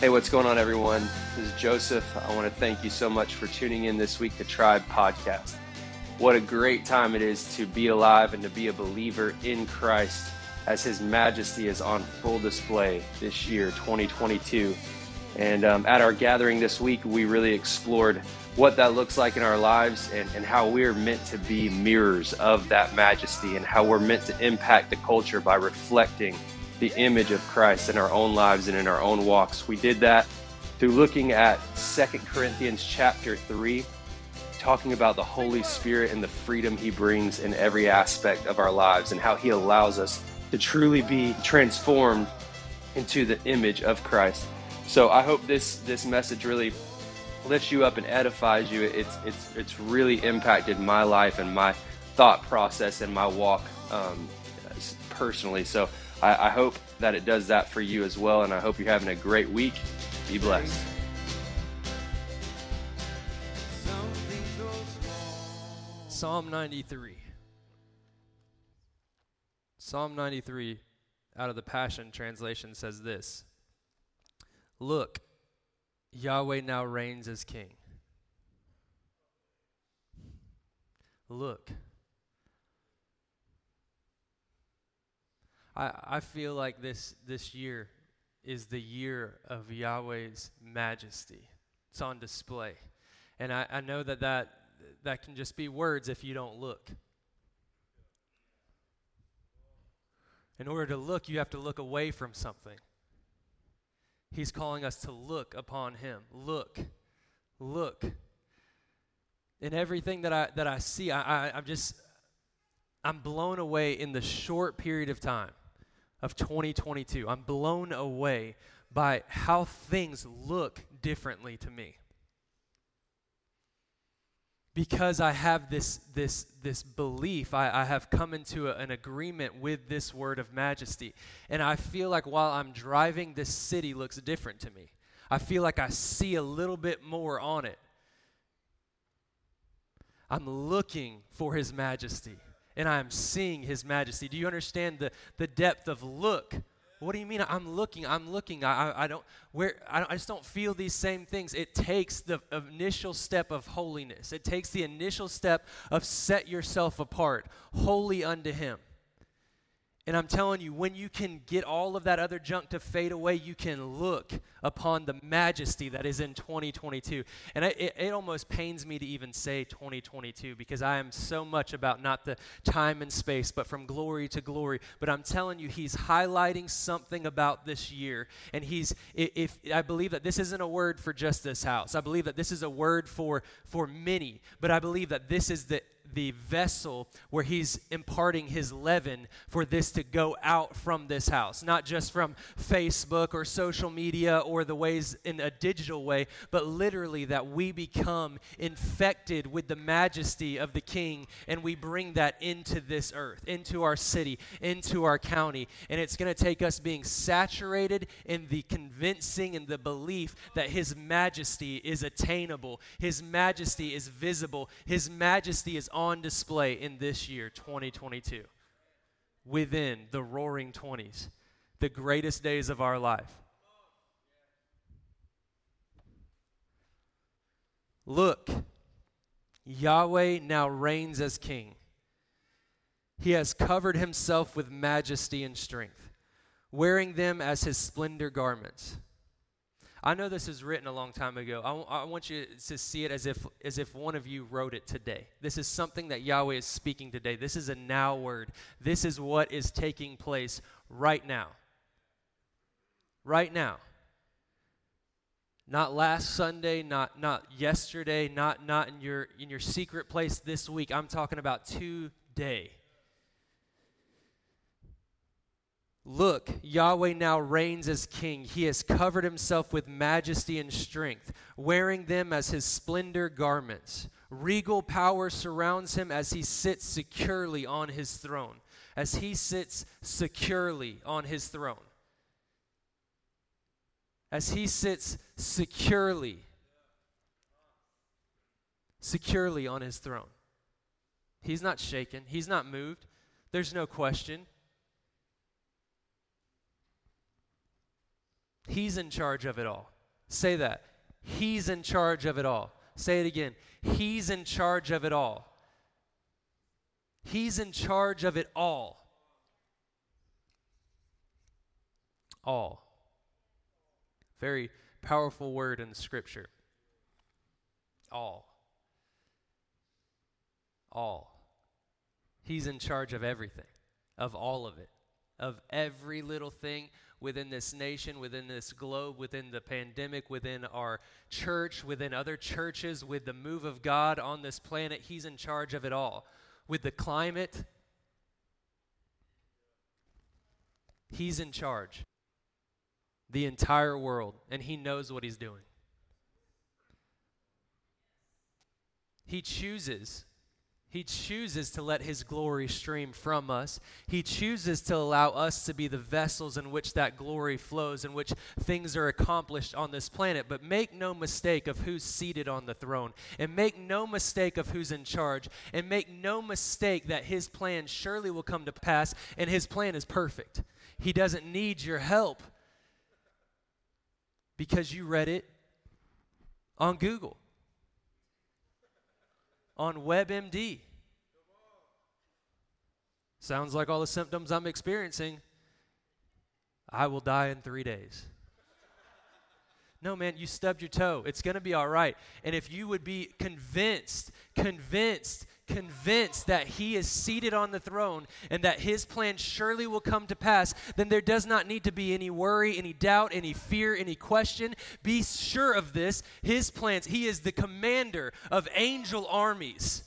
Hey, what's going on, everyone? This is Joseph. I want to thank you so much for tuning in this week to Tribe Podcast. What a great time it is to be alive and to be a believer in Christ as His Majesty is on full display this year, 2022. And um, at our gathering this week, we really explored what that looks like in our lives and, and how we're meant to be mirrors of that majesty and how we're meant to impact the culture by reflecting the image of Christ in our own lives and in our own walks. We did that through looking at Second Corinthians chapter 3, talking about the Holy Spirit and the freedom he brings in every aspect of our lives and how he allows us to truly be transformed into the image of Christ. So I hope this this message really lifts you up and edifies you. It's it's it's really impacted my life and my thought process and my walk um, personally. So I, I hope that it does that for you as well. And I hope you're having a great week. Be blessed. Psalm 93. Psalm 93 out of the Passion Translation says this Look, Yahweh now reigns as king. Look. I, I feel like this, this year is the year of Yahweh's majesty. It's on display. And I, I know that, that that can just be words if you don't look. In order to look, you have to look away from something. He's calling us to look upon him. Look. Look. In everything that I that I see, I, I I'm just I'm blown away in the short period of time of 2022. I'm blown away by how things look differently to me. Because I have this, this, this belief, I, I have come into a, an agreement with this word of majesty. And I feel like while I'm driving, this city looks different to me. I feel like I see a little bit more on it. I'm looking for his majesty and I am seeing his majesty. Do you understand the, the depth of look? What do you mean? I'm looking. I'm looking. I, I, I don't. Where I, I just don't feel these same things. It takes the initial step of holiness. It takes the initial step of set yourself apart, holy unto Him. And I'm telling you, when you can get all of that other junk to fade away, you can look upon the majesty that is in 2022. And it, it, almost pains me to even say 2022 because I am so much about not the time and space, but from glory to glory. But I'm telling you, he's highlighting something about this year. And he's, if I believe that this isn't a word for just this house, I believe that this is a word for, for many. But I believe that this is the the vessel where he's imparting his leaven for this to go out from this house. Not just from Facebook or social media or the ways in a digital way, but literally that we become infected with the majesty of the king and we bring that into this earth, into our city, into our county. And it's going to take us being saturated in the convincing and the belief that his majesty is attainable, his majesty is visible, his majesty is display in this year, 2022, within the roaring 20s, the greatest days of our life. Look, Yahweh now reigns as king. He has covered himself with majesty and strength, wearing them as his splendor garments. I know this is written a long time ago. I, w- I want you to see it as if, as if one of you wrote it today. This is something that Yahweh is speaking today. This is a now word. This is what is taking place right now. Right now. Not last Sunday, not, not yesterday, not, not in, your, in your secret place this week. I'm talking about today. Look, Yahweh now reigns as king. He has covered himself with majesty and strength, wearing them as his splendor garments. Regal power surrounds him as he sits securely on his throne. As he sits securely on his throne. As he sits securely, securely on his throne. He's not shaken, he's not moved. There's no question. He's in charge of it all. Say that. He's in charge of it all. Say it again. He's in charge of it all. He's in charge of it all. All. Very powerful word in scripture. All. All. He's in charge of everything, of all of it, of every little thing within this nation, within this globe, within the pandemic, within our church, within other churches, with the move of God on this planet. He's in charge of it all. With the climate, He's in charge. The entire world, and He knows what He's doing. He chooses he chooses to let His glory stream from us. He chooses to allow us to be the vessels in which that glory flows, in which things are accomplished on this planet. But make no mistake of who's seated on the throne, and make no mistake of who's in charge, and make no mistake that His plan surely will come to pass, and His plan is perfect. He doesn't need your help because you read it on Google on WebMD. Sounds like all the symptoms I'm experiencing. I will die in three days. No, man, you stubbed your toe. It's going to be all right. And if you would be convinced, convinced, convinced that He is seated on the throne and that His plan surely will come to pass, then there does not need to be any worry, any doubt, any fear, any question. Be sure of this His plans. He is the commander of angel armies.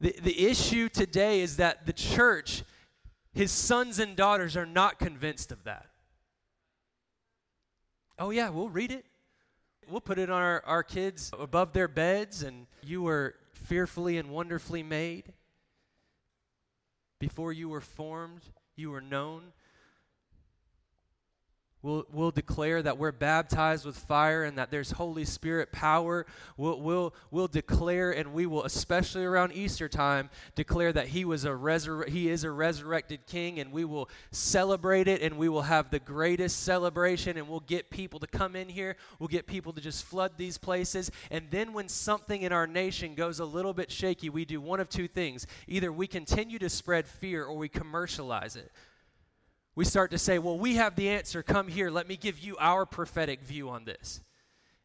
The, the issue today is that the church, his sons and daughters, are not convinced of that. Oh, yeah, we'll read it. We'll put it on our, our kids above their beds, and you were fearfully and wonderfully made. Before you were formed, you were known. We'll, we'll declare that we're baptized with fire and that there's Holy Spirit power. We'll, we'll, we'll declare, and we will, especially around Easter time, declare that he, was a resur- he is a resurrected king, and we will celebrate it, and we will have the greatest celebration, and we'll get people to come in here. We'll get people to just flood these places. And then when something in our nation goes a little bit shaky, we do one of two things. Either we continue to spread fear or we commercialize it we start to say, well, we have the answer. Come here. Let me give you our prophetic view on this.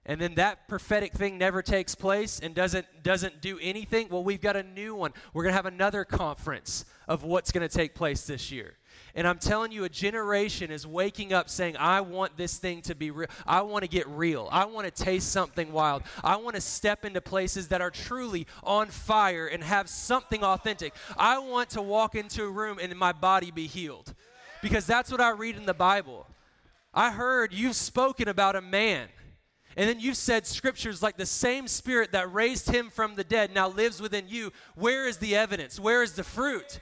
And then that prophetic thing never takes place and doesn't doesn't do anything. Well, we've got a new one. We're going to have another conference of what's going to take place this year. And I'm telling you, a generation is waking up saying, I want this thing to be real. I want to get real. I want to taste something wild. I want to step into places that are truly on fire and have something authentic. I want to walk into a room and my body be healed because that's what I read in the Bible. I heard you've spoken about a man. And then you've said scriptures like the same spirit that raised him from the dead now lives within you. Where is the evidence? Where is the fruit?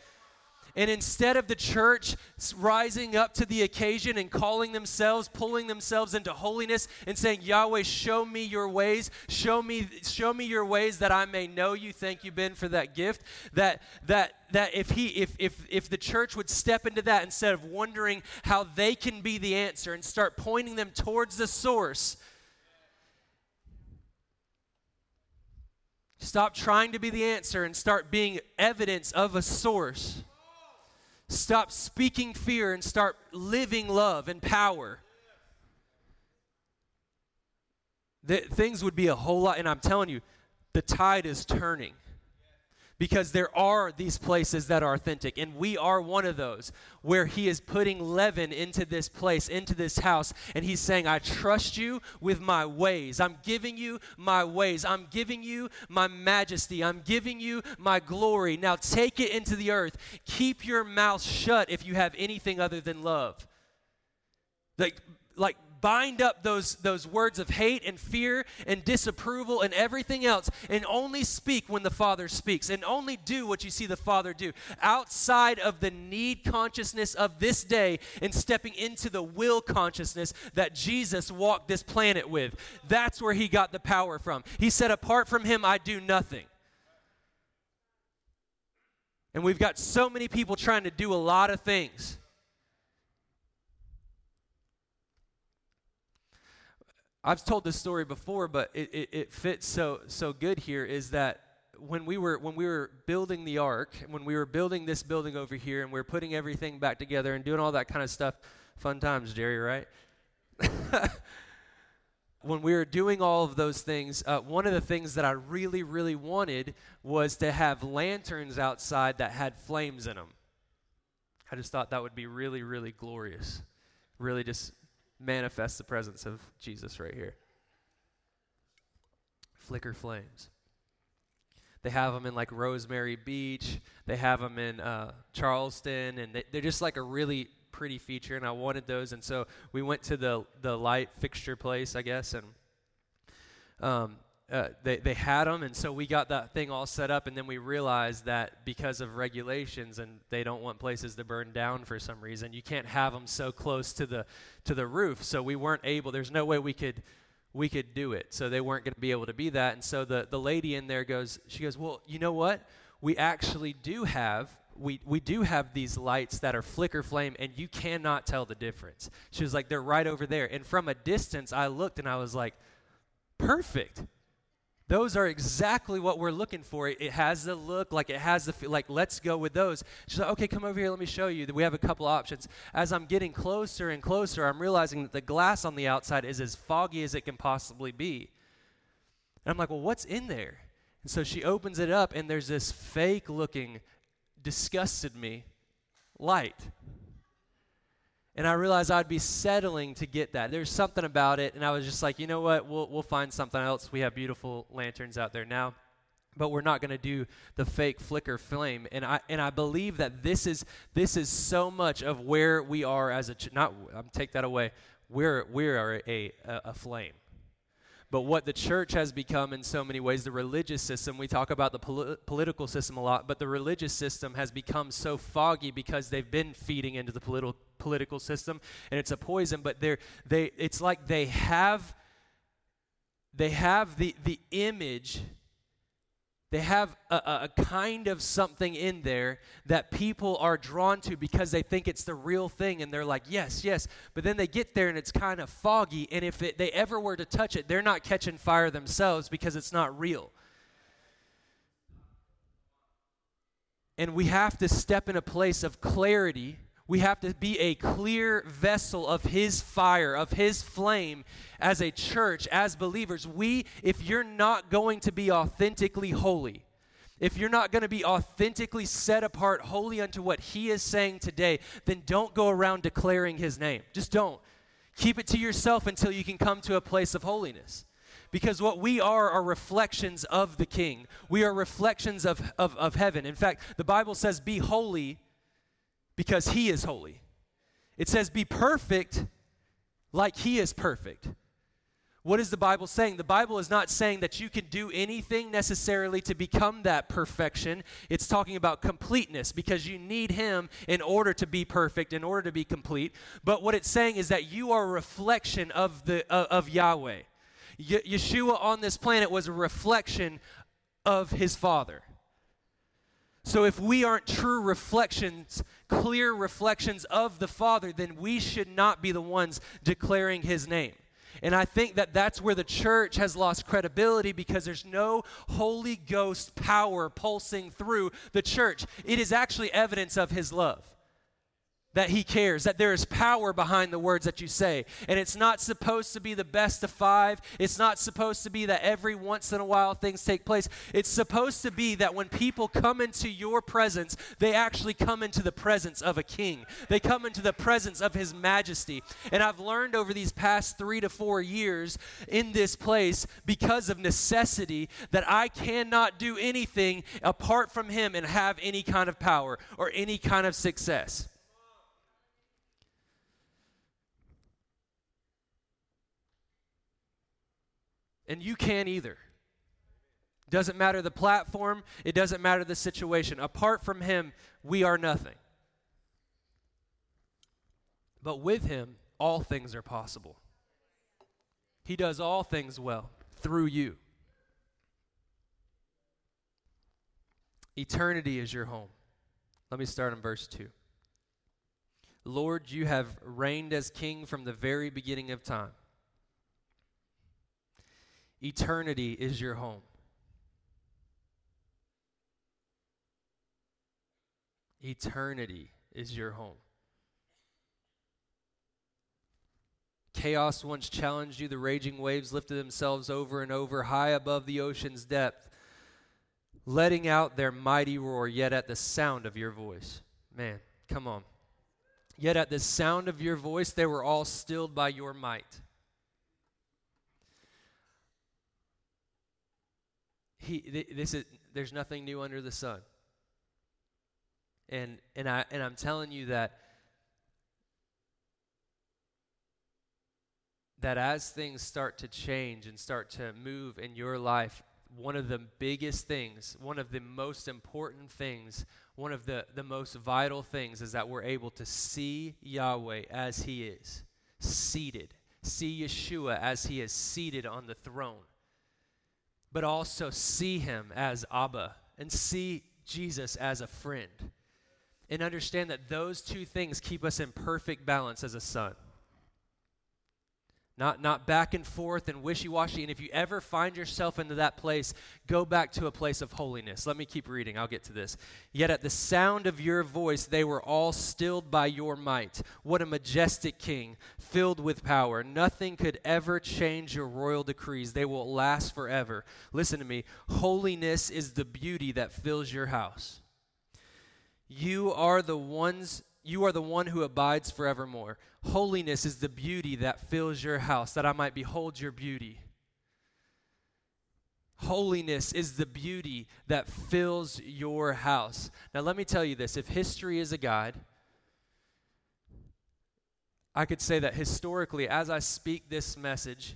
And instead of the church rising up to the occasion and calling themselves, pulling themselves into holiness and saying, Yahweh, show me your ways, show me, show me your ways that I may know you. Thank you, Ben, for that gift. That that that if he if if if the church would step into that instead of wondering how they can be the answer and start pointing them towards the source. Stop trying to be the answer and start being evidence of a source. Stop speaking fear and start living love and power. That things would be a whole lot, and I'm telling you, the tide is turning because there are these places that are authentic. And we are one of those where he is putting leaven into this place into this house and he's saying i trust you with my ways. I'm giving you my ways. I'm giving you my majesty. I'm giving you my glory. Now take it into the earth. Keep your mouth shut if you have anything other than love. Like like bind up those, those words of hate and fear and disapproval and everything else and only speak when the Father speaks and only do what you see the Father do outside of the need consciousness of this day and stepping into the will consciousness that Jesus walked this planet with. That's where he got the power from. He said, Apart from him, I do nothing. And we've got so many people trying to do a lot of things I've told this story before, but it, it, it fits so so good here. Is that when we were when we were building the ark, when we were building this building over here, and we are putting everything back together and doing all that kind of stuff, fun times, Jerry, right? when we were doing all of those things, uh, one of the things that I really, really wanted was to have lanterns outside that had flames in them. I just thought that would be really, really glorious. Really just manifest the presence of Jesus right here. Flicker flames. They have them in like Rosemary Beach. They have them in uh, Charleston, and they, they're just like a really pretty feature. And I wanted those, and so we went to the the light fixture place, I guess, and um, uh, they, they had them, and so we got that thing all set up, and then we realized that because of regulations and they don't want places to burn down for some reason, you can't have them so close to the to the roof. So we weren't able. There's no way we could we could do it. So they weren't going to be able to be that. And so the the lady in there goes, she goes, well, you know what? We actually do have we, we do have these lights that are flicker flame and you cannot tell the difference. She was like, they're right over there. And from a distance, I looked and I was like, perfect. Those are exactly what we're looking for. It, has the look, like it has the feel, like let's go with those. She's like, okay, come over here, let me show you. We have a couple options. As I'm getting closer and closer, I'm realizing that the glass on the outside is as foggy as it can possibly be. And I'm like, well, what's in there? And so she opens it up, and there's this fake looking, disgusted me light and I realized I'd be settling to get that. There's something about it, and I was just like, you know what? We'll we'll find something else. We have beautiful lanterns out there now, but we're not going to do the fake flicker flame. And I and I believe that this is this is so much of where we are as a ch- not. I'm take that away. We're we are a, a, a flame. But what the church has become in so many ways, the religious system, we talk about the poli- political system a lot, but the religious system has become so foggy because they've been feeding into the political political system and it's a poison, but they're they it's like they have they have the the image they have a, a, kind of something in there that people are drawn to because they think it's the real thing and they're like, yes, yes. But then they get there and it's kind of foggy. And if it, they ever were to touch it, they're not catching fire themselves because it's not real. And we have to step in a place of clarity we have to be a clear vessel of His fire, of His flame as a church, as believers. We, if you're not going to be authentically holy, if you're not going to be authentically set apart, holy unto what He is saying today, then don't go around declaring His name. Just don't. Keep it to yourself until you can come to a place of holiness. Because what we are are reflections of the King. We are reflections of, of, of heaven. In fact, the Bible says, Be holy because he is holy. It says, Be perfect like he is perfect. What is the Bible saying? The Bible is not saying that you can do anything necessarily to become that perfection. It's talking about completeness because you need Him in order to be perfect, in order to be complete. But what it's saying is that you are a reflection of, the, uh, of Yahweh. Ye- Yeshua on this planet was a reflection of His Father. So if we aren't true reflections, clear reflections of the Father, then we should not be the ones declaring his name. And I think that that's where the church has lost credibility because there's no Holy Ghost power pulsing through the church. It is actually evidence of his love that he cares, that there is power behind the words that you say. And it's not supposed to be the best of five. It's not supposed to be that every once in a while things take place. It's supposed to be that when people come into your presence, they actually come into the presence of a king. They come into the presence of his majesty. And I've learned over these past three to four years in this place, because of necessity, that I cannot do anything apart from him and have any kind of power or any kind of success. And you can't either. Doesn't matter the platform, it doesn't matter the situation. Apart from Him, we are nothing. But with Him, all things are possible. He does all things well through you. Eternity is your home. Let me start in verse 2. Lord, you have reigned as king from the very beginning of time. Eternity is your home. Eternity is your home. Chaos once challenged you. The raging waves lifted themselves over and over, high above the ocean's depth, letting out their mighty roar, yet at the sound of your voice. Man, come on. Yet at the sound of your voice, they were all stilled by your might. He, this is, there's nothing new under the sun. And, and, I, and I'm telling you that, that as things start to change and start to move in your life, one of the biggest things, one of the most important things, one of the, the most vital things is that we're able to see Yahweh as He is, seated. See Yeshua as He is seated on the throne. But also see Him as Abba and see Jesus as a friend. And understand that those two things keep us in perfect balance as a son not, not back and forth and wishy washy. And if you ever find yourself into that place, go back to a place of holiness. Let me keep reading. I'll get to this. Yet at the sound of your voice, they were all stilled by your might. What a majestic king, filled with power. Nothing could ever change your royal decrees, they will last forever. Listen to me. Holiness is the beauty that fills your house. You are the ones you are the one who abides forevermore. Holiness is the beauty that fills your house, that I might behold your beauty. Holiness is the beauty that fills your house. Now, let me tell you this if history is a guide, I could say that historically, as I speak this message,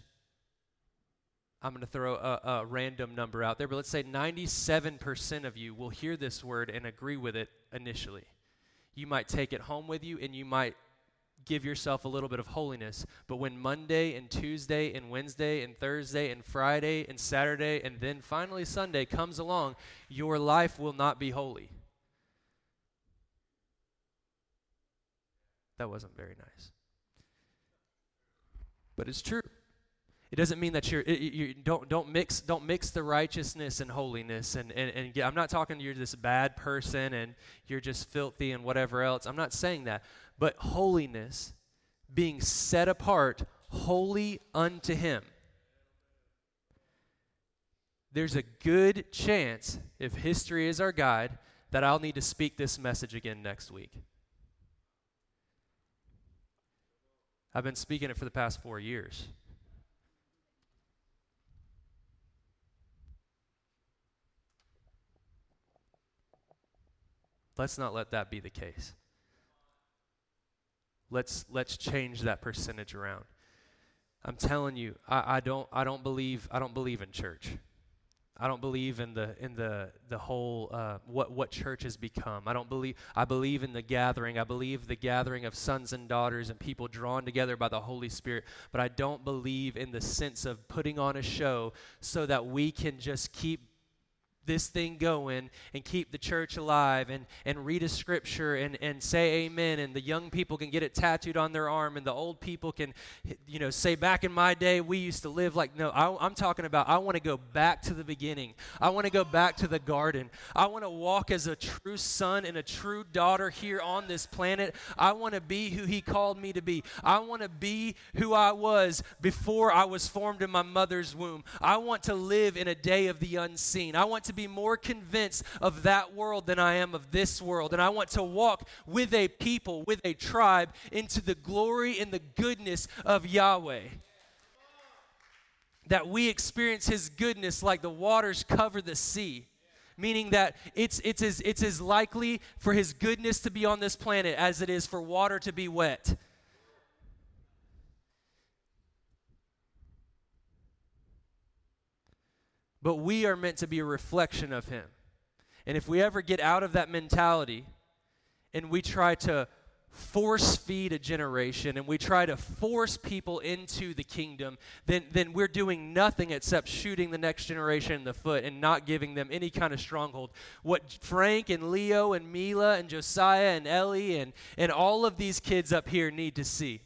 I'm going to throw a, a, random number out there, but let's say 97% of you will hear this word and agree with it initially. You might take it home with you and you might give yourself a little bit of holiness. But when Monday and Tuesday and Wednesday and Thursday and Friday and Saturday and then finally Sunday comes along, your life will not be holy. That wasn't very nice. But it's true. It doesn't mean that you're you don't don't mix don't mix the righteousness and holiness and, and and I'm not talking you're this bad person and you're just filthy and whatever else. I'm not saying that. But holiness, being set apart, holy unto him. There's a good chance, if history is our guide, that I'll need to speak this message again next week. I've been speaking it for the past four years. Let's not let that be the case. Let's, let's change that percentage around. I'm telling you, I, I, don't, I, don't believe, I don't believe in church. I don't believe in the in the the whole uh, what what church has become. I don't believe. I believe in the gathering. I believe the gathering of sons and daughters and people drawn together by the Holy Spirit. But I don't believe in the sense of putting on a show so that we can just keep this thing going and keep the church alive and, and read a scripture and, and say amen and the young people can get it tattooed on their arm and the old people can you know say back in my day we used to live like no I, i'm talking about i want to go back to the beginning. I want to go back to the garden. I want to walk as a true son and a true daughter here on this planet. I want to be who he called me to be. I want to be who i was before i was formed in my mother's womb. I want to live in a day of the unseen. I want to to be more convinced of that world than I am of this world. And I want to walk with a people, with a tribe, into the glory and the goodness of Yahweh. That we experience His goodness like the waters cover the sea meaning that it's, it's, as, it's as likely for his goodness to be on this planet as it is for water to be wet. But we are meant to be a reflection of Him. And if we ever get out of that mentality and we try to force feed a generation and we try to force people into the kingdom, then, then we're doing nothing except shooting the next generation in the foot and not giving them any kind of stronghold. What Frank and Leo and Mila and Josiah and Ellie and, and all of these kids up here need to see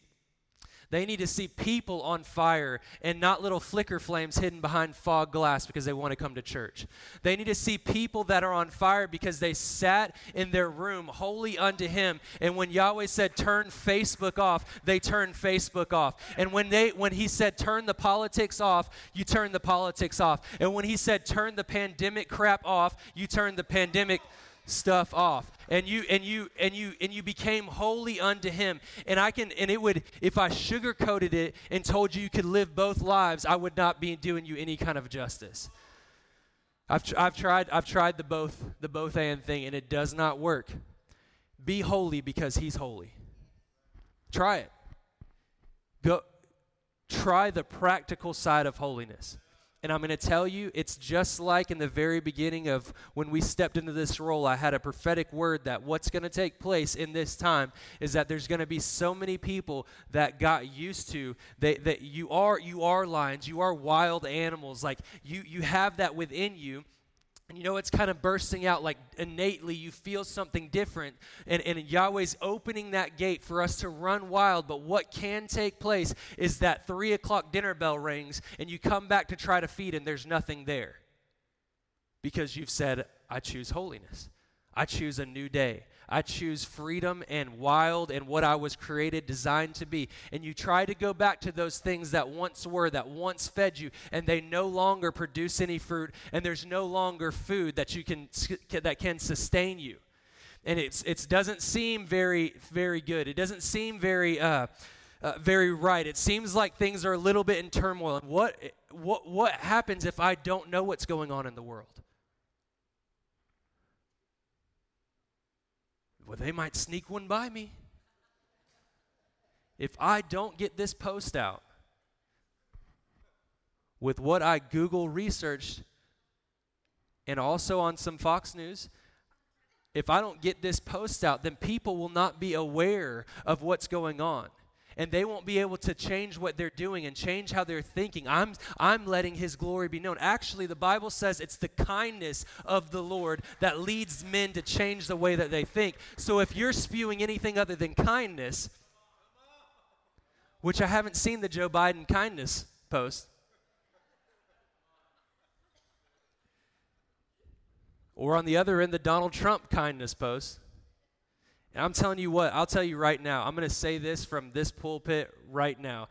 They need to see people on fire and not little flicker flames hidden behind fog glass because they want to come to church. They need to see people that are on fire because they sat in their room holy unto Him. And when Yahweh said, turn Facebook off, they turned Facebook off. And when, they, when He said, turn the politics off, you turn the politics off. And when He said, turn the pandemic crap off, you turn the pandemic stuff off. And you and you and you and you became holy unto him. And i can and it would if i sugarcoated it and told you you could live both lives i would not be doing you any kind of justice. I've, tr- I've tried i've tried the both the both and thing and it does not work. Be holy because he's holy. Try it. Go try the practical side of holiness and I'm going to tell you, it's just like in the very beginning of when we stepped into this role, I had a prophetic word that what's going to take place in this time is that there's going to be so many people that got used to that, that you are you are lions, you are wild animals, like you you have that within you and you know it's kind of bursting out like innately you feel something different. And, and yahweh's opening that gate for us to run wild but what can take place is that three o'clock dinner bell rings and you come back to try to feed and there's nothing there. Because you've said i choose holiness. I choose a new day I choose freedom and wild and what I was created, designed to be. And you try to go back to those things that once were, that once fed you, and they no longer produce any fruit, and there's no longer food that you can that can sustain you. And it's it doesn't seem very very good. It doesn't seem very uh, uh, very right. It seems like things are a little bit in turmoil. What what what happens if I don't know what's going on in the world? Well, they might sneak one by me. If I don't get this post out with what I Google researched and also on some Fox News, if I don't get this post out, then people will not be aware of what's going on and they won't be able to change what they're doing and change how they're thinking. I'm, I'm letting his glory be known. Actually, the Bible says it's the kindness of the Lord that leads men to change the way that they think. So if you're spewing anything other than kindness, which I haven't seen the Joe Biden kindness post, or on the other end, the Donald Trump kindness post. And I'm telling you what, I'll tell you right now, I'm going to say this from this pulpit right now.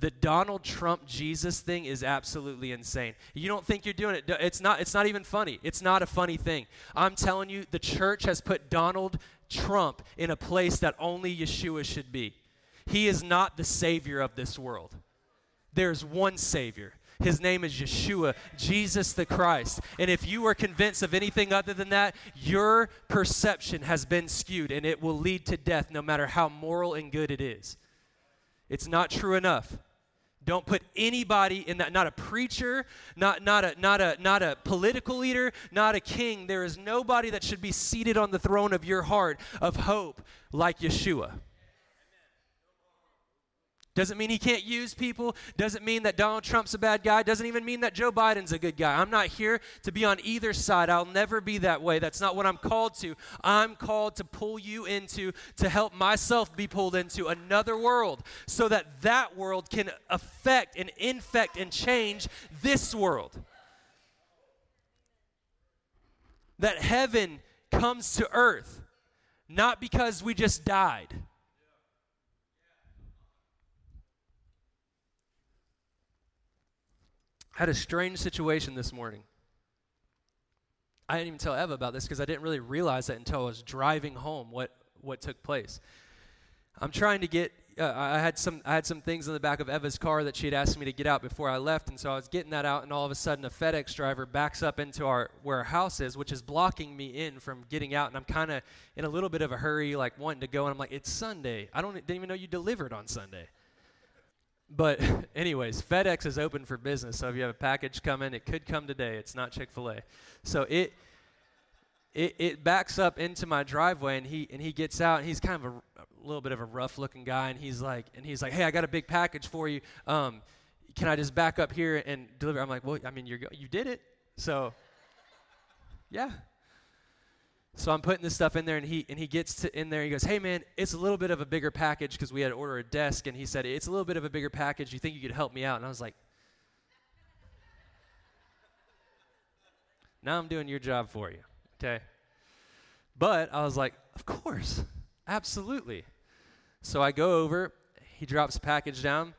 The Donald Trump Jesus thing is absolutely insane. You don't think you're doing it. It's not it's not even funny. It's not a funny thing. I'm telling you the church has put Donald Trump in a place that only Yeshua should be. He is not the savior of this world. There's one savior. His name is Yeshua, Jesus the Christ. And if you are convinced of anything other than that, your perception has been skewed and it will lead to death no matter how moral and good it is. It's not true enough. Don't put anybody in that, not a preacher, not, not, a, not, a, not a political leader, not a king. There is nobody that should be seated on the throne of your heart of hope like Yeshua. Doesn't mean he can't use people. Doesn't mean that Donald Trump's a bad guy. Doesn't even mean that Joe Biden's a good guy. I'm not here to be on either side. I'll never be that way. That's not what I'm called to. I'm called to pull you into, to help myself be pulled into another world so that that world can affect and infect and change this world. That heaven comes to earth, not because we just died had a strange situation this morning. I didn't even tell Eva about this because I didn't really realize that until I was driving home what, what took place. I'm trying to get uh, I had some I had some things in the back of Eva's car that she had asked me to get out before I left, and so I was getting that out, and all of a sudden a FedEx driver backs up into our where our house is, which is blocking me in from getting out, and I'm kind of in a little bit of a hurry, like wanting to go, and I'm like, it's Sunday. I don't didn't even know you delivered on Sunday. But, anyways, FedEx is open for business. So if you have a package coming, it could come today. It's not Chick fil A. So it, it, it backs up into my driveway and he, and he gets out and he's kind of a, a little bit of a rough looking guy and he's like, and he's like, hey, I got a big package for you. Um, can I just back up here and deliver? I'm like, well, I mean, you you did it. So, yeah. So I'm putting this stuff in there, and he and he gets in there. He goes, "Hey man, it's a little bit of a bigger package because we had to order a desk." And he said, "It's a little bit of a bigger package. You think you could help me out?" And I was like, "Now I'm doing your job for you, okay?" But I was like, "Of course, absolutely." So I go over. He drops a package down.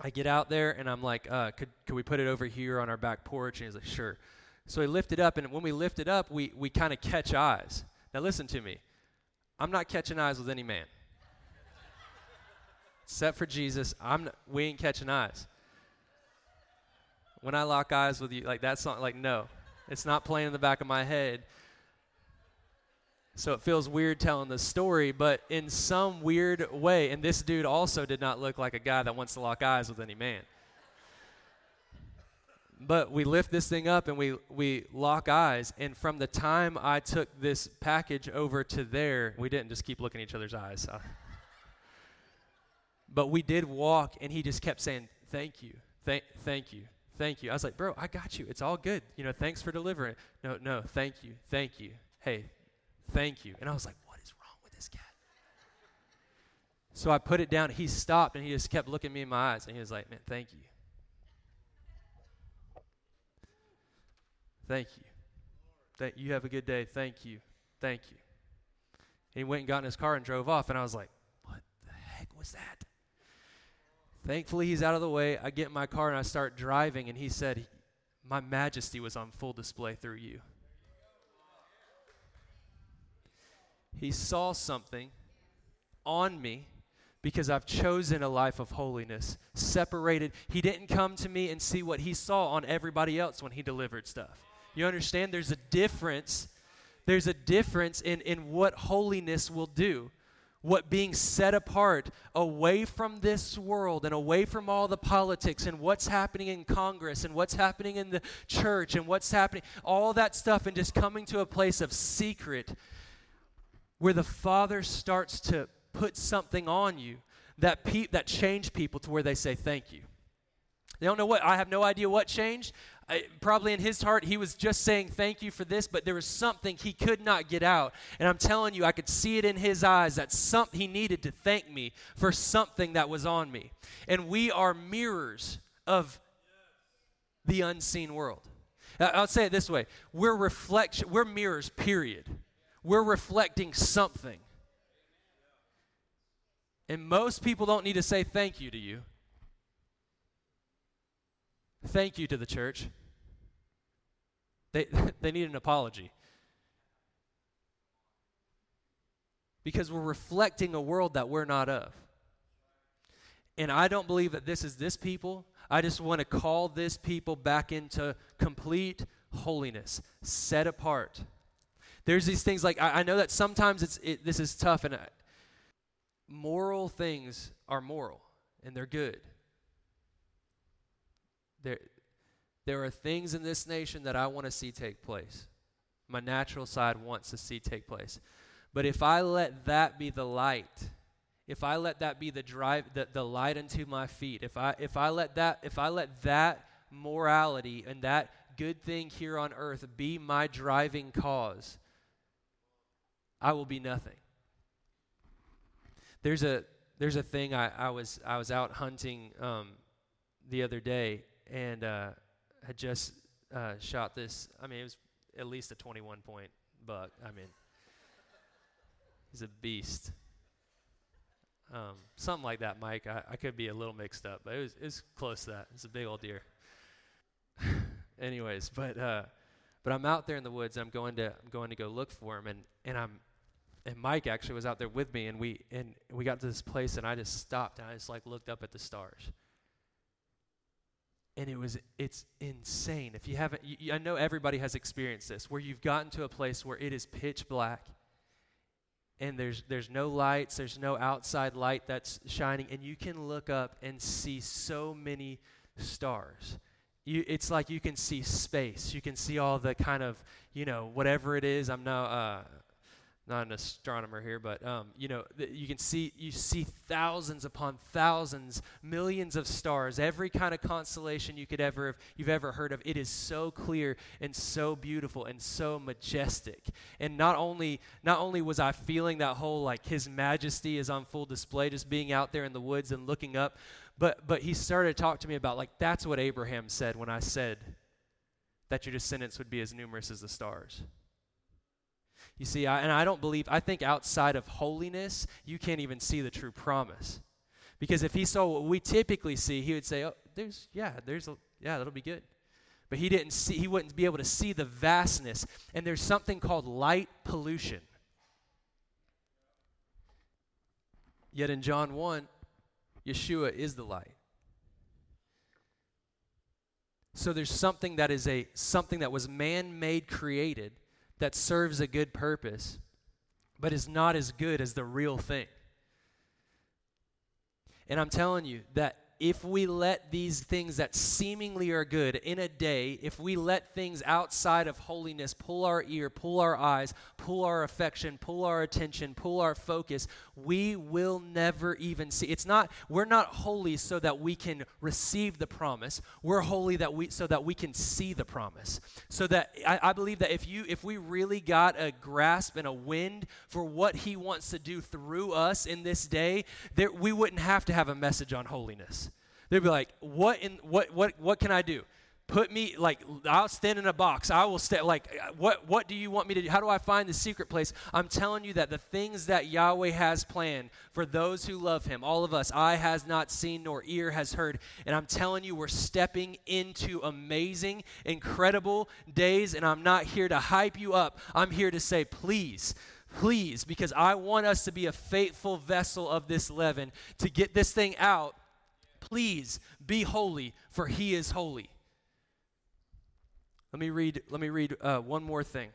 I get out there, and I'm like, uh, "Could could we put it over here on our back porch?" And he's like, "Sure." So we lift it up, and when we lift it up, we, we kind of catch eyes. Now, listen to me. I'm not catching eyes with any man. Except for Jesus, I'm not, we ain't catching eyes. When I lock eyes with you, like that's not like no, it's not playing in the back of my head. So it feels weird telling the story, but in some weird way, and this dude also did not look like a guy that wants to lock eyes with any man. But we lift this thing up and we, we lock eyes. And from the time I took this package over to there, we didn't just keep looking at each other's eyes. but we did walk, and he just kept saying, Thank you, thank, thank you, thank you. I was like, Bro, I got you. It's all good. You know, thanks for delivering. No, no, thank you, thank you. Hey, thank you. And I was like, What is wrong with this cat? So I put it down. He stopped, and he just kept looking me in my eyes, and he was like, Man, thank you. Thank you. That you have a good day. Thank you. Thank you. He went and got in his car and drove off, and I was like, what the heck was that? Thankfully, he's out of the way. I get in my car and I start driving, and he said, My majesty was on full display through you. He saw something on me because I've chosen a life of holiness, separated. He didn't come to me and see what he saw on everybody else when he delivered stuff. You understand? There's a difference. There's a difference in, in what holiness will do. What being set apart away from this world and away from all the politics and what's happening in Congress and what's happening in the church and what's happening, all that stuff, and just coming to a place of secret where the Father starts to put something on you that, pe- that change people to where they say, Thank you. They don't know what, I have no idea what changed. Probably in his heart, he was just saying thank you for this, but there was something he could not get out. And I'm telling you, I could see it in his eyes that some, he needed to thank me for something that was on me. And we are mirrors of the unseen world. I'll say it this way we're reflection, we're mirrors, period. We're reflecting something. And most people don't need to say thank you to you. Thank you to the church. They, they need an apology. Because we're reflecting a world that we're not of. And I don't believe that this is this people. I just want to call this people back into complete holiness, set apart. There's these things like, I, I know that sometimes it's, it, this is tough, and I, moral things are moral, and they're good. There, there are things in this nation that I want to see take place. My natural side wants to see take place. But if I let that be the light, if I let that be the drive the, the light unto my feet, if I if I let that if I let that morality and that good thing here on earth be my driving cause, I will be nothing. There's a there's a thing I, I was I was out hunting um, the other day and uh, had just uh, shot this. I mean, it was at least a 21 point buck. I mean, he's a beast. Um, something like that, Mike. I, I, could be a little mixed up, but it was, it was close to that. It's a big old deer. Anyways, but uh, but I'm out there in the woods. I'm going to I'm going to go look for him, and and I'm and Mike actually was out there with me, and we and we got to this place, and I just stopped and I just like looked up at the stars and it was it's insane. If you haven't you, i know everybody has experienced this where you've gotten to a place where it is pitch black and there's there's no lights there's no outside light that's shining and you can look up and see so many stars. You, it's like you can see space. You can see all the kind of you know whatever it is. I'm not uh, not an astronomer here, but um, you know, you can see you see thousands upon thousands, millions of stars, every kind of constellation you could ever have, you've ever heard of. It is so clear and so beautiful and so majestic. And not only not only was I feeling that whole like His Majesty is on full display, just being out there in the woods and looking up, but but He started to talk to me about like that's what Abraham said when I said that your descendants would be as numerous as the stars. You see, I, and I don't believe, I think outside of holiness, you can't even see the true promise. Because if he saw what we typically see, he would say, oh, there's, yeah, there's, a, yeah, that'll be good. But he didn't see, he wouldn't be able to see the vastness. And there's something called light pollution. Yet in John 1, Yeshua is the light. So there's something that is a something that was man-made created that serves a good purpose, but is not as good as the real thing. And I'm telling you that if we let these things that seemingly are good in a day, if we let things outside of holiness pull our ear, pull our eyes, pull our affection, pull our attention, pull our focus, we will never even see. It's not we're not holy so that we can receive the promise. We're holy that we so that we can see the promise. So that I, I believe that if you if we really got a grasp and a wind for what he wants to do through us in this day, there, we wouldn't have to have a message on holiness. They'd be like, "What in what what what can I do? Put me like I'll stand in a box. I will stay. Like what what do you want me to do? How do I find the secret place? I'm telling you that the things that Yahweh has planned for those who love Him, all of us, eye has not seen nor ear has heard. And I'm telling you, we're stepping into amazing, incredible days. And I'm not here to hype you up. I'm here to say, please please, because I want us to be a faithful vessel of this leaven to get this thing out Please be holy, for he is holy. Let me read, let me read uh, one more thing.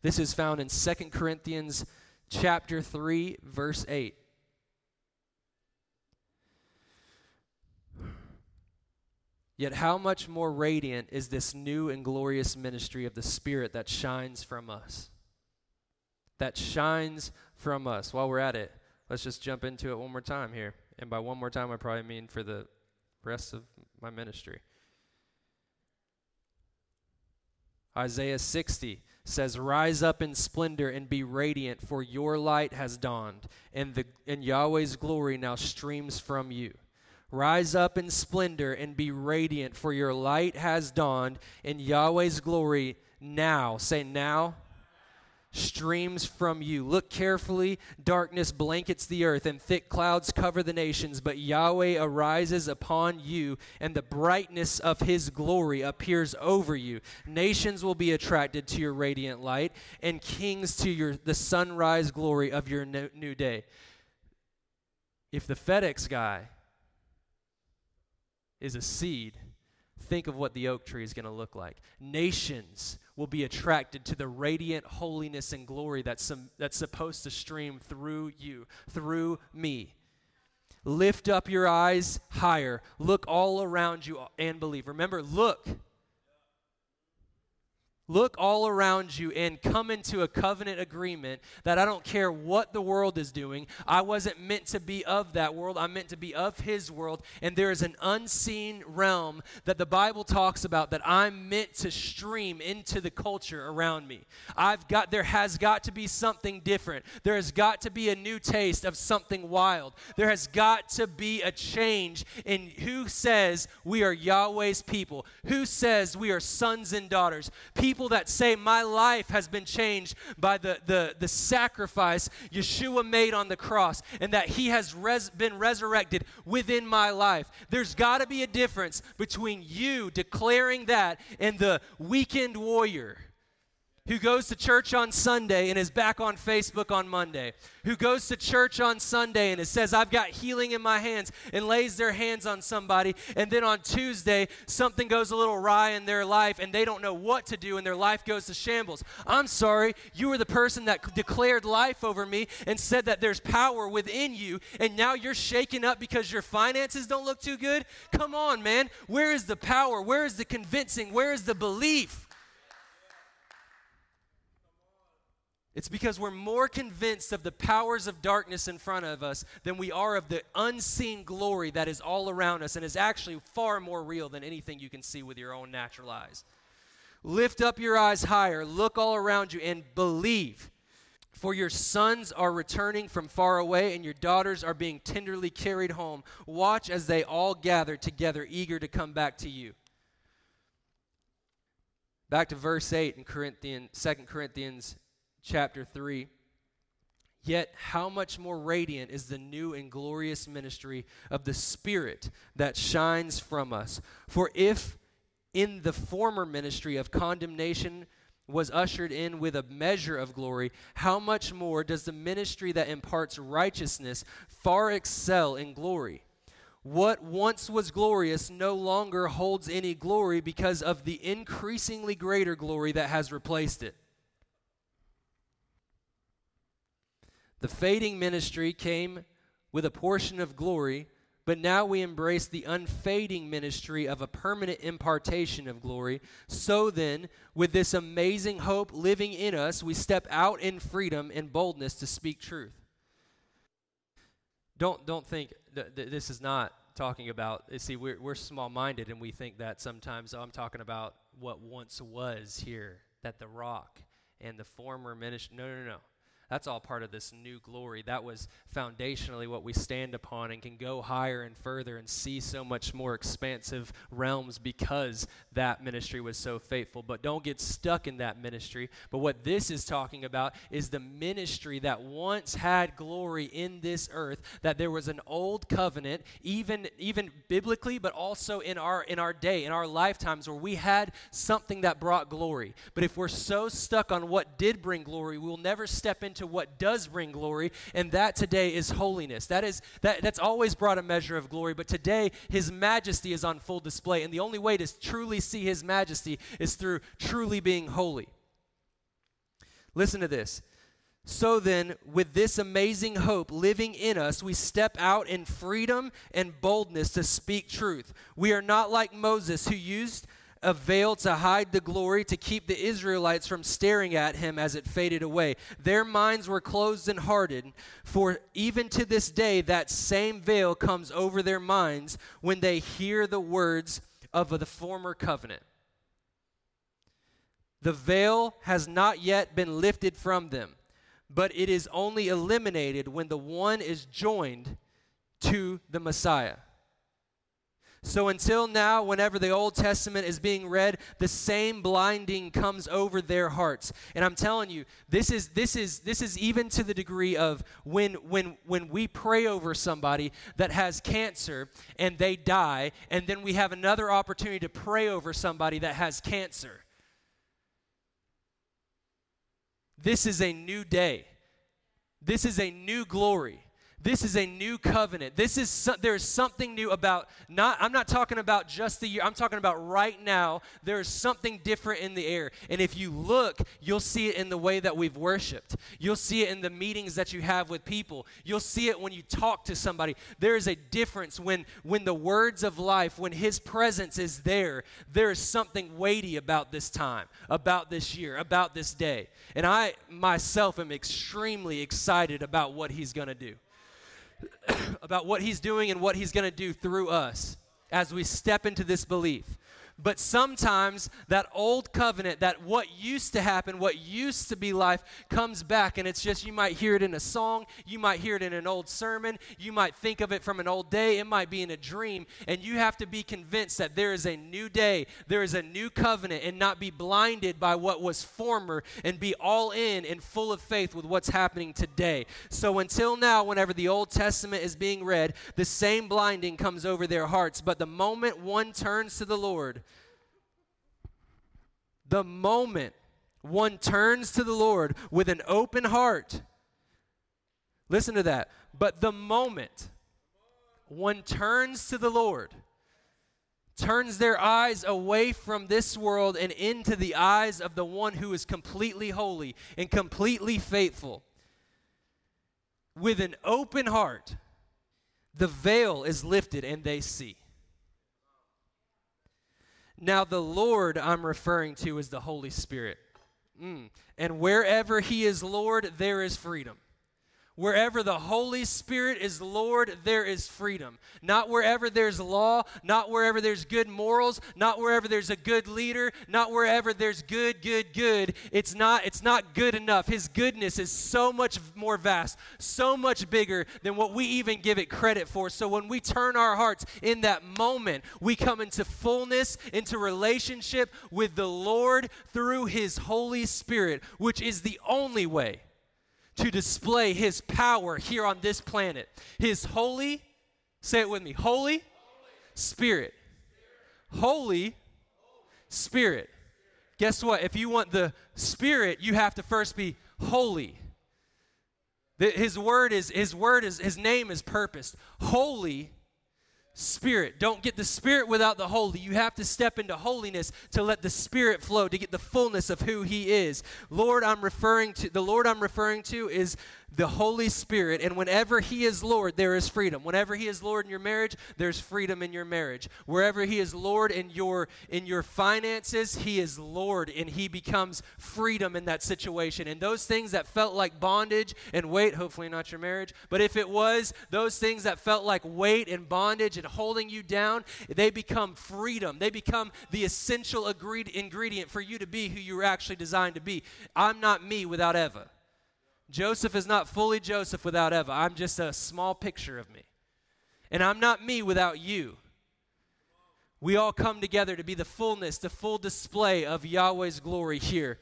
This is found in Second Corinthians chapter 3, verse 8. Yet, how much more radiant is this new and glorious ministry of the Spirit that shines from us? That shines from us. While we're at it, let's just jump into it one more time here. And by one more time, I probably mean for the rest of my ministry. Isaiah 60 says, Rise up in splendor and be radiant, for your light has dawned, and, the, and Yahweh's glory now streams from you. Rise up in splendor and be radiant, for your light has dawned, and Yahweh's glory now, say now, streams from you. Look carefully. Darkness blankets the earth, and thick clouds cover the nations. But Yahweh arises upon you, and the brightness of his glory appears over you. Nations will be attracted to your radiant light, and kings to your the sunrise glory of your new day. If the FedEx guy is a seed, think of what the oak tree is going to look like. Nations will be attracted to the radiant holiness and glory that's, some, that's supposed to stream through you, through me. Lift up your eyes higher. Look all around you and believe. Remember, look look all around you and come into a covenant agreement that I don't care what the world is doing. I wasn't meant to be of that world. I'm meant to be of his world. And there is an unseen realm that the Bible talks about that I'm meant to stream into the culture around me. I've got there has got to be something different. There has got to be a new taste of something wild. There has got to be a change in who says we are Yahweh's people. Who says we are sons and daughters. People people that say, My life has been changed by the, the, the sacrifice Yeshua made on the cross and that he has res- been resurrected within my life. There's got to be a difference between you declaring that and the weekend warrior who goes to church on Sunday and is back on Facebook on Monday, who goes to church on Sunday and it says, I've got healing in my hands, and lays their hands on somebody, and then on Tuesday, something goes a little awry in their life and they don't know what to do, and their life goes to shambles. I'm sorry, you were the person that declared life over me and said that there's power within you, and now you're shaken up because your finances don't look too good? Come on, man. Where is the power? Where is the convincing? Where is the belief? It's because we're more convinced of the powers of darkness in front of us than we are of the unseen glory that is all around us and is actually far more real than anything you can see with your own natural eyes. Lift up your eyes higher, look all around you, and believe. For your sons are returning from far away, and your daughters are being tenderly carried home. Watch as they all gather together, eager to come back to you. Back to verse 8 in Corinthians, 2 Corinthians chapter 3. Yet, how much more radiant is the new and glorious ministry of the Spirit that shines from us? For if in the former ministry of condemnation was ushered in with a measure of glory, how much more does the ministry that imparts righteousness far excel in glory? What once was glorious no longer holds any glory because of the increasingly greater glory that has replaced it. The fading ministry came with a portion of glory, but now we embrace the unfading ministry of a permanent impartation of glory. So then, with this amazing hope living in us, we step out in freedom and boldness to speak truth. Don't, don't think that, that this is not talking about, see, we're, we're small minded and we think that sometimes oh, I'm talking about what once was here, that the rock and the former ministry. No, no, no. That's all part of this new glory. That was foundationally what we stand upon and can go higher and further and see so much more expansive realms because that ministry was so faithful. But don't get stuck in that ministry. But what this is talking about is the ministry that once had glory in this earth, that there was an old covenant, even, even biblically, but also in our, in our day, in our lifetimes, where we had something that brought glory. But if we're so stuck on what did bring glory, we will never step into to what does bring glory, and that today is holiness. That is that, that's always brought a measure of glory, but today his majesty is on full display, and the only way to truly see his majesty is through truly being holy. Listen to this. So then, with this amazing hope living in us, we step out in freedom and boldness to speak truth. We are not like Moses, who used a veil to hide the glory, to keep the Israelites from staring at him as it faded away. Their minds were closed and hardened, for even to this day, that same veil comes over their minds when they hear the words of the former covenant. The veil has not yet been lifted from them, but it is only eliminated when the one is joined to the Messiah. So until now, whenever the Old Testament is being read, the same blinding comes over their hearts. And I'm telling you, this is this is this is even to the degree of when when when we pray over somebody that has cancer and they die, and then we have another opportunity to pray over somebody that has cancer. This is a new day. This is a new glory. This is a new covenant. This is so, there's something new about not I'm not talking about just the year. I'm talking about right now. There's something different in the air. And if you look, you'll see it in the way that we've worshiped. You'll see it in the meetings that you have with people. You'll see it when you talk to somebody. There is a difference when when the words of life, when his presence is there, there is something weighty about this time, about this year, about this day. And I myself am extremely excited about what he's going to do. about what he's doing and what he's going to do through us as we step into this belief. But sometimes that old covenant, that what used to happen, what used to be life, comes back. And it's just you might hear it in a song, you might hear it in an old sermon, you might think of it from an old day, it might be in a dream. And you have to be convinced that there is a new day, there is a new covenant, and not be blinded by what was former and be all in and full of faith with what's happening today. So until now, whenever the Old Testament is being read, the same blinding comes over their hearts. But the moment one turns to the Lord, the moment one turns to the Lord with an open heart, listen to that. But the moment one turns to the Lord, turns their eyes away from this world and into the eyes of the one who is completely holy and completely faithful, with an open heart, the veil is lifted and they see. Now, the Lord I'm referring to is the Holy Spirit. Mm. And wherever he is Lord, there is freedom. Wherever the Holy Spirit is Lord, there is freedom. Not wherever there's law, not wherever there's good morals, not wherever there's a good leader, not wherever there's good, good, good. It's not, it's not good enough. His goodness is so much more vast, so much bigger than what we even give it credit for. So when we turn our hearts in that moment, we come into fullness, into relationship with the Lord through His Holy Spirit, which is the only way to display his power here on this planet. His holy, say it with me, holy spirit. Holy spirit. Guess what? If you want the spirit, you have to first be holy. His word is his word is his name is purposed. Holy Spirit. Don't get the Spirit without the Holy. You have to step into holiness to let the Spirit flow, to get the fullness of who He is. Lord, I'm referring to, the Lord I'm referring to is the Holy Spirit. And whenever He is Lord, there is freedom. Whenever He is Lord in your marriage, there's freedom in your marriage. Wherever He is Lord in your in your finances, He is Lord, and He becomes freedom in that situation. And those things that felt like bondage and weight, hopefully not your marriage, but if it was, those things that felt like weight and bondage and holding you down, they become freedom. They become the essential ingredient for you to be who you were actually designed to be. I'm not me without Eva. Joseph is not fully Joseph without Eva. I'm just a small picture of me. And I'm not me without you. We all come together to be the fullness, the full display of Yahweh's glory here.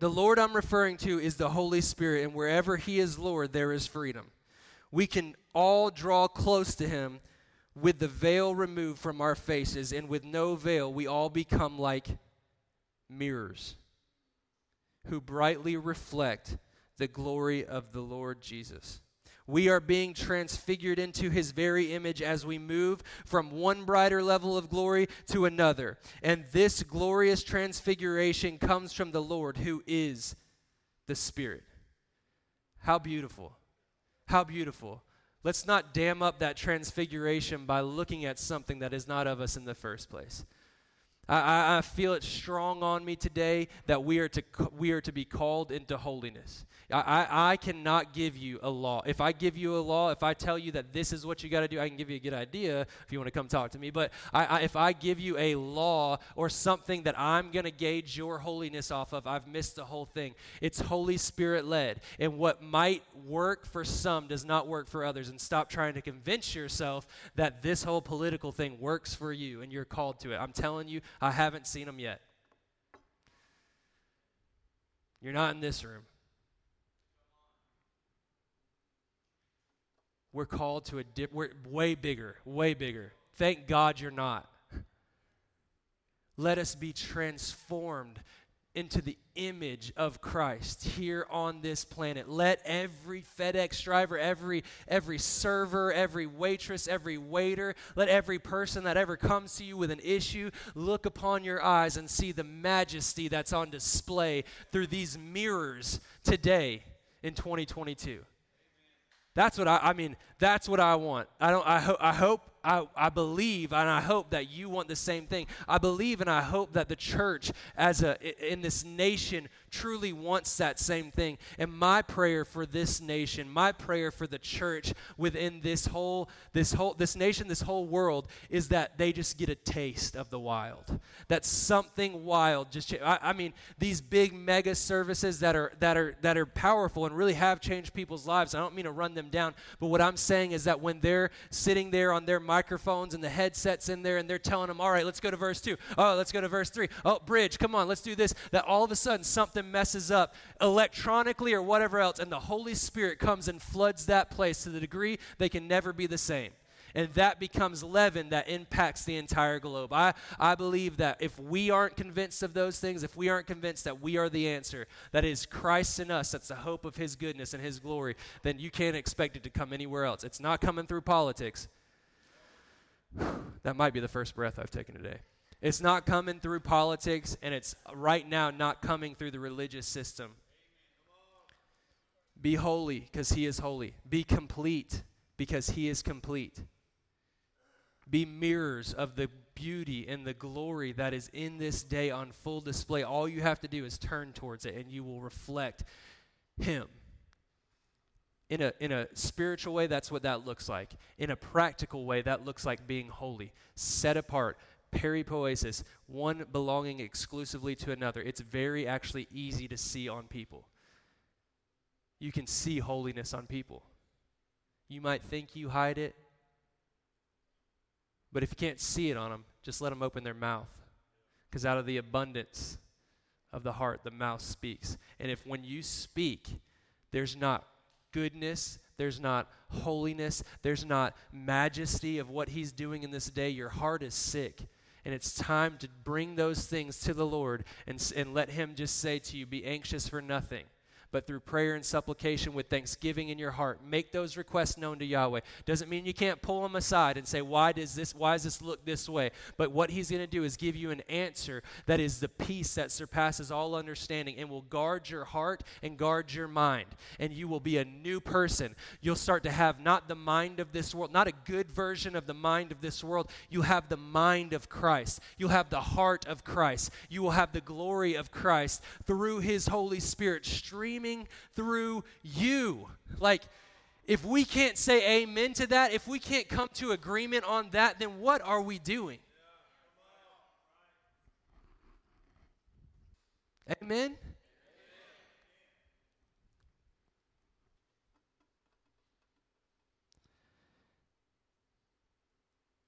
The Lord I'm referring to is the Holy Spirit, and wherever He is Lord, there is freedom. We can all draw close to Him with the veil removed from our faces, and with no veil, we all become like mirrors who brightly reflect the glory of the Lord Jesus. We are being transfigured into his very image as we move from one brighter level of glory to another. And this glorious transfiguration comes from the Lord who is the Spirit. How beautiful! How beautiful. Let's not dam up that transfiguration by looking at something that is not of us in the first place. I, I, feel it strong on me today that we are to, we are to be called into holiness. I, I cannot give you a law. If I give you a law, if I tell you that this is what you got to do, I can give you a good idea if you want to come talk to me. But I, I, if I give you a law or something that I'm going to gauge your holiness off of, I've missed the whole thing. It's Holy Spirit led. And what might work for some does not work for others. And stop trying to convince yourself that this whole political thing works for you and you're called to it. I'm telling you, I haven't seen them yet. You're not in this room. We're called to a dip, we're way bigger, way bigger. Thank God you're not. Let us be transformed into the image of Christ here on this planet. Let every FedEx driver, every every server, every waitress, every waiter, let every person that ever comes to you with an issue look upon your eyes and see the majesty that's on display through these mirrors today in 2022. That's what I, I mean, that's what I want. I don't, I, I hope I, I believe and I hope that you want the same thing. I believe and I hope that the church as a in this nation truly wants that same thing. And my prayer for this nation, my prayer for the church within this whole this whole this nation, this whole world is that they just get a taste of the wild. That something wild just I, I mean these big mega services that are that are that are powerful and really have changed people's lives. I don't mean to run them down, but what I'm saying is that when they're sitting there on their microphones and the headsets in there and they're telling them, "All right, let's go to verse 2. Oh, let's go to verse 3. Oh, bridge, come on, let's do this." That all of a sudden something messes up electronically or whatever else, and the Holy Spirit comes and floods that place to the degree they can never be the same. And that becomes leaven that impacts the entire globe. I, I believe that if we aren't convinced of those things, if we aren't convinced that we are the answer, that is Christ in us, that's the hope of His goodness and His glory, then you can't expect it to come anywhere else. It's not coming through politics. that might be the first breath I've taken today. It's not coming through politics, and it's right now not coming through the religious system. Be holy because he is holy. Be complete because he is complete. Be mirrors of the beauty and the glory that is in this day on full display, all you have to do is turn towards it and you will reflect Him. In a, in a spiritual way, that's what that looks like. In a practical way, that looks like being holy, set apart, peripoiesis, one belonging exclusively to another. It's very actually easy to see on people. You can see holiness on people. You might think you hide it, but if you can't see it on them, just let them open their mouth. Because out of the abundance of the heart, the mouth speaks. And if when you speak, there's not goodness, there's not holiness, there's not majesty of what He's doing in this day, your heart is sick. And it's time to bring those things to the Lord and, and let Him just say to you, Be anxious for nothing but through prayer and supplication with thanksgiving in your heart. Make those requests known to Yahweh. Doesn't mean you can't pull them aside and say, why does this, why does this look this way? But what he's going to do is give you an answer that is the peace that surpasses all understanding and will guard your heart and guard your mind. And you will be a new person. You'll start to have not the mind of this world, not a good version of the mind of this world. You have the mind of Christ. You'll have the heart of Christ. You will have the glory of Christ through his Holy Spirit streaming through you. Like, if we can't say amen to that, if we can't come to agreement on that, then what are we doing? Amen?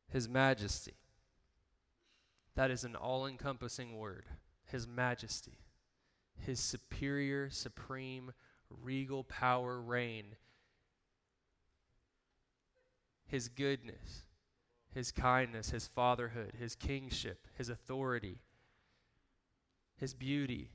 His majesty. That is an all encompassing word. His majesty his superior, supreme, regal power reign, his goodness, his kindness, his fatherhood, his kingship, his authority, his beauty.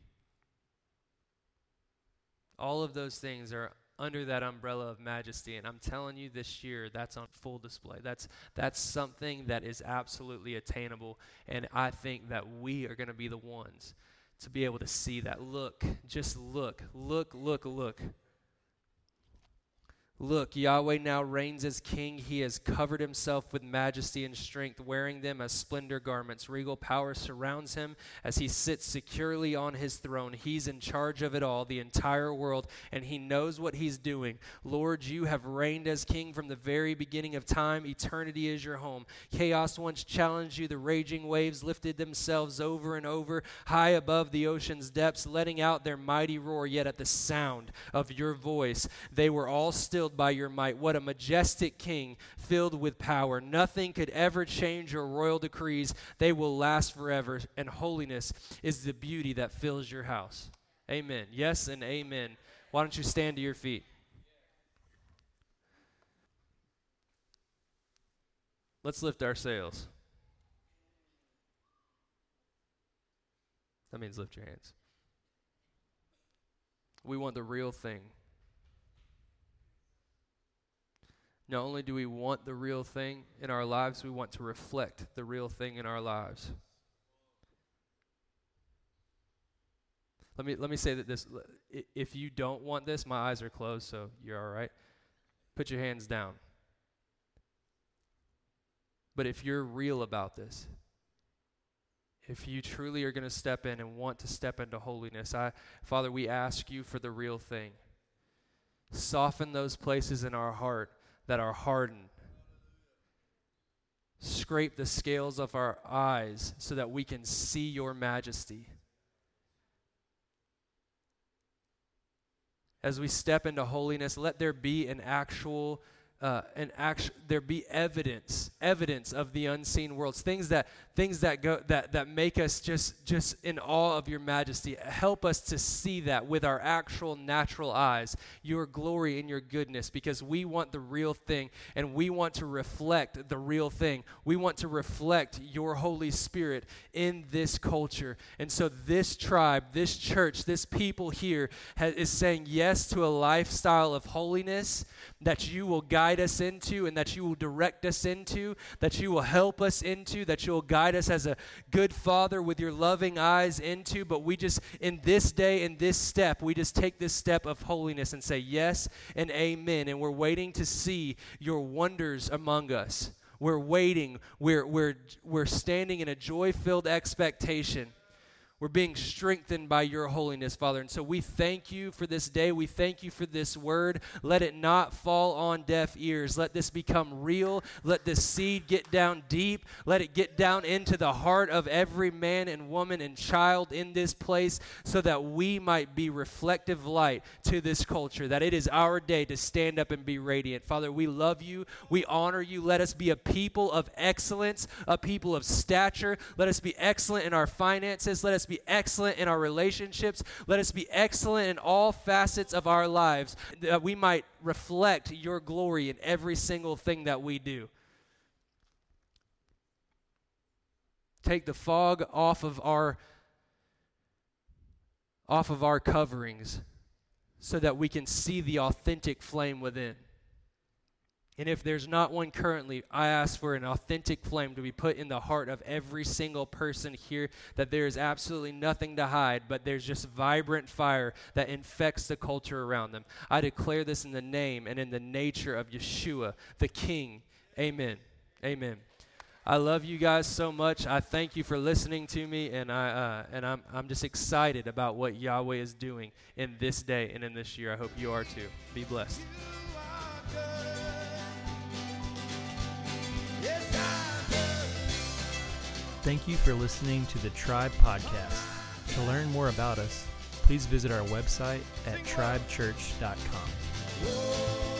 All of those things are under that umbrella of majesty and i'm telling you this year that's on full display that's that's something that is absolutely attainable and i think that we are going to be the ones to be able to see that. Look, just look, look, look, look. Look, Yahweh now reigns as king. He has covered himself with majesty and strength, wearing them as splendor garments. Regal power surrounds him as he sits securely on his throne. He's in charge of it all, the entire world, and he knows what he's doing. Lord, you have reigned as king from the very beginning of time. Eternity is your home. Chaos once challenged you. The raging waves lifted themselves over and over, high above the ocean's depths, letting out their mighty roar. Yet at the sound of your voice, they were all still by your might. What a majestic king filled with power. Nothing could ever change your royal decrees, they will last forever. And holiness is the beauty that fills your house. Amen. Yes and amen. Why don't you stand to your feet? Let's lift our sails. That means lift your hands. We want the real thing. Not only do we want the real thing in our lives, we want to reflect the real thing in our lives. Let me let me say that this if you don't want this, my eyes are closed, so you're all right. Put your hands down. But if you're real about this, if you truly are going to step in and want to step into holiness, I Father, we ask you for the real thing. Soften those places in our heart that are hardened. Scrape the scales of our eyes so that we can see your majesty. As we step into holiness, let there be an actual uh, act, there be evidence evidence of the unseen worlds things that things that go that that make us just just in awe of your majesty. Help us to see that with our actual natural eyes your glory and your goodness because we want the real thing and we want to reflect the real thing. We want to reflect your holy spirit in this culture. And so this tribe this church this people here is saying yes to a lifestyle of holiness that you will guide us into and that you will direct us into, that you will help us into, that you will guide us as a good father with your loving eyes into. But we just, in this day, in this step, we just take this step of holiness and say yes and amen. And we're waiting to see your wonders among us. We're waiting. We're, we're, we're standing in a joy filled expectation we're being strengthened by your holiness, Father. And so we thank you for this day. We thank you for this word. Let it not fall on deaf ears. Let this become real. Let this seed get down deep. Let it get down into the heart of every man and woman and child in this place so that we might be reflective light to this culture, that it is our day to stand up and be radiant. Father, we love you. We honor you. Let us be a people of excellence, a people of stature. Let us be excellent in our finances. Let us be excellent in our relationships. Let us be excellent in all facets of our lives, that we might reflect your glory in every single thing that we do. Take the fog off of our off of our coverings so that we can see the authentic flame within. And if there's not one currently, I ask for an authentic flame to be put in the heart of every single person here, that there is absolutely nothing to hide, but there's just vibrant fire that infects the culture around them. I declare this in the name and in the nature of Yeshua, the King. Amen. Amen. I love you guys so much. I thank you for listening to me, and I uh, and I'm I'm just excited about what Yahweh is doing in this day and in this year. I hope you are too. Be blessed. Thank you for listening to the Tribe Podcast. To learn more about us, please visit our website at tribechurch.com.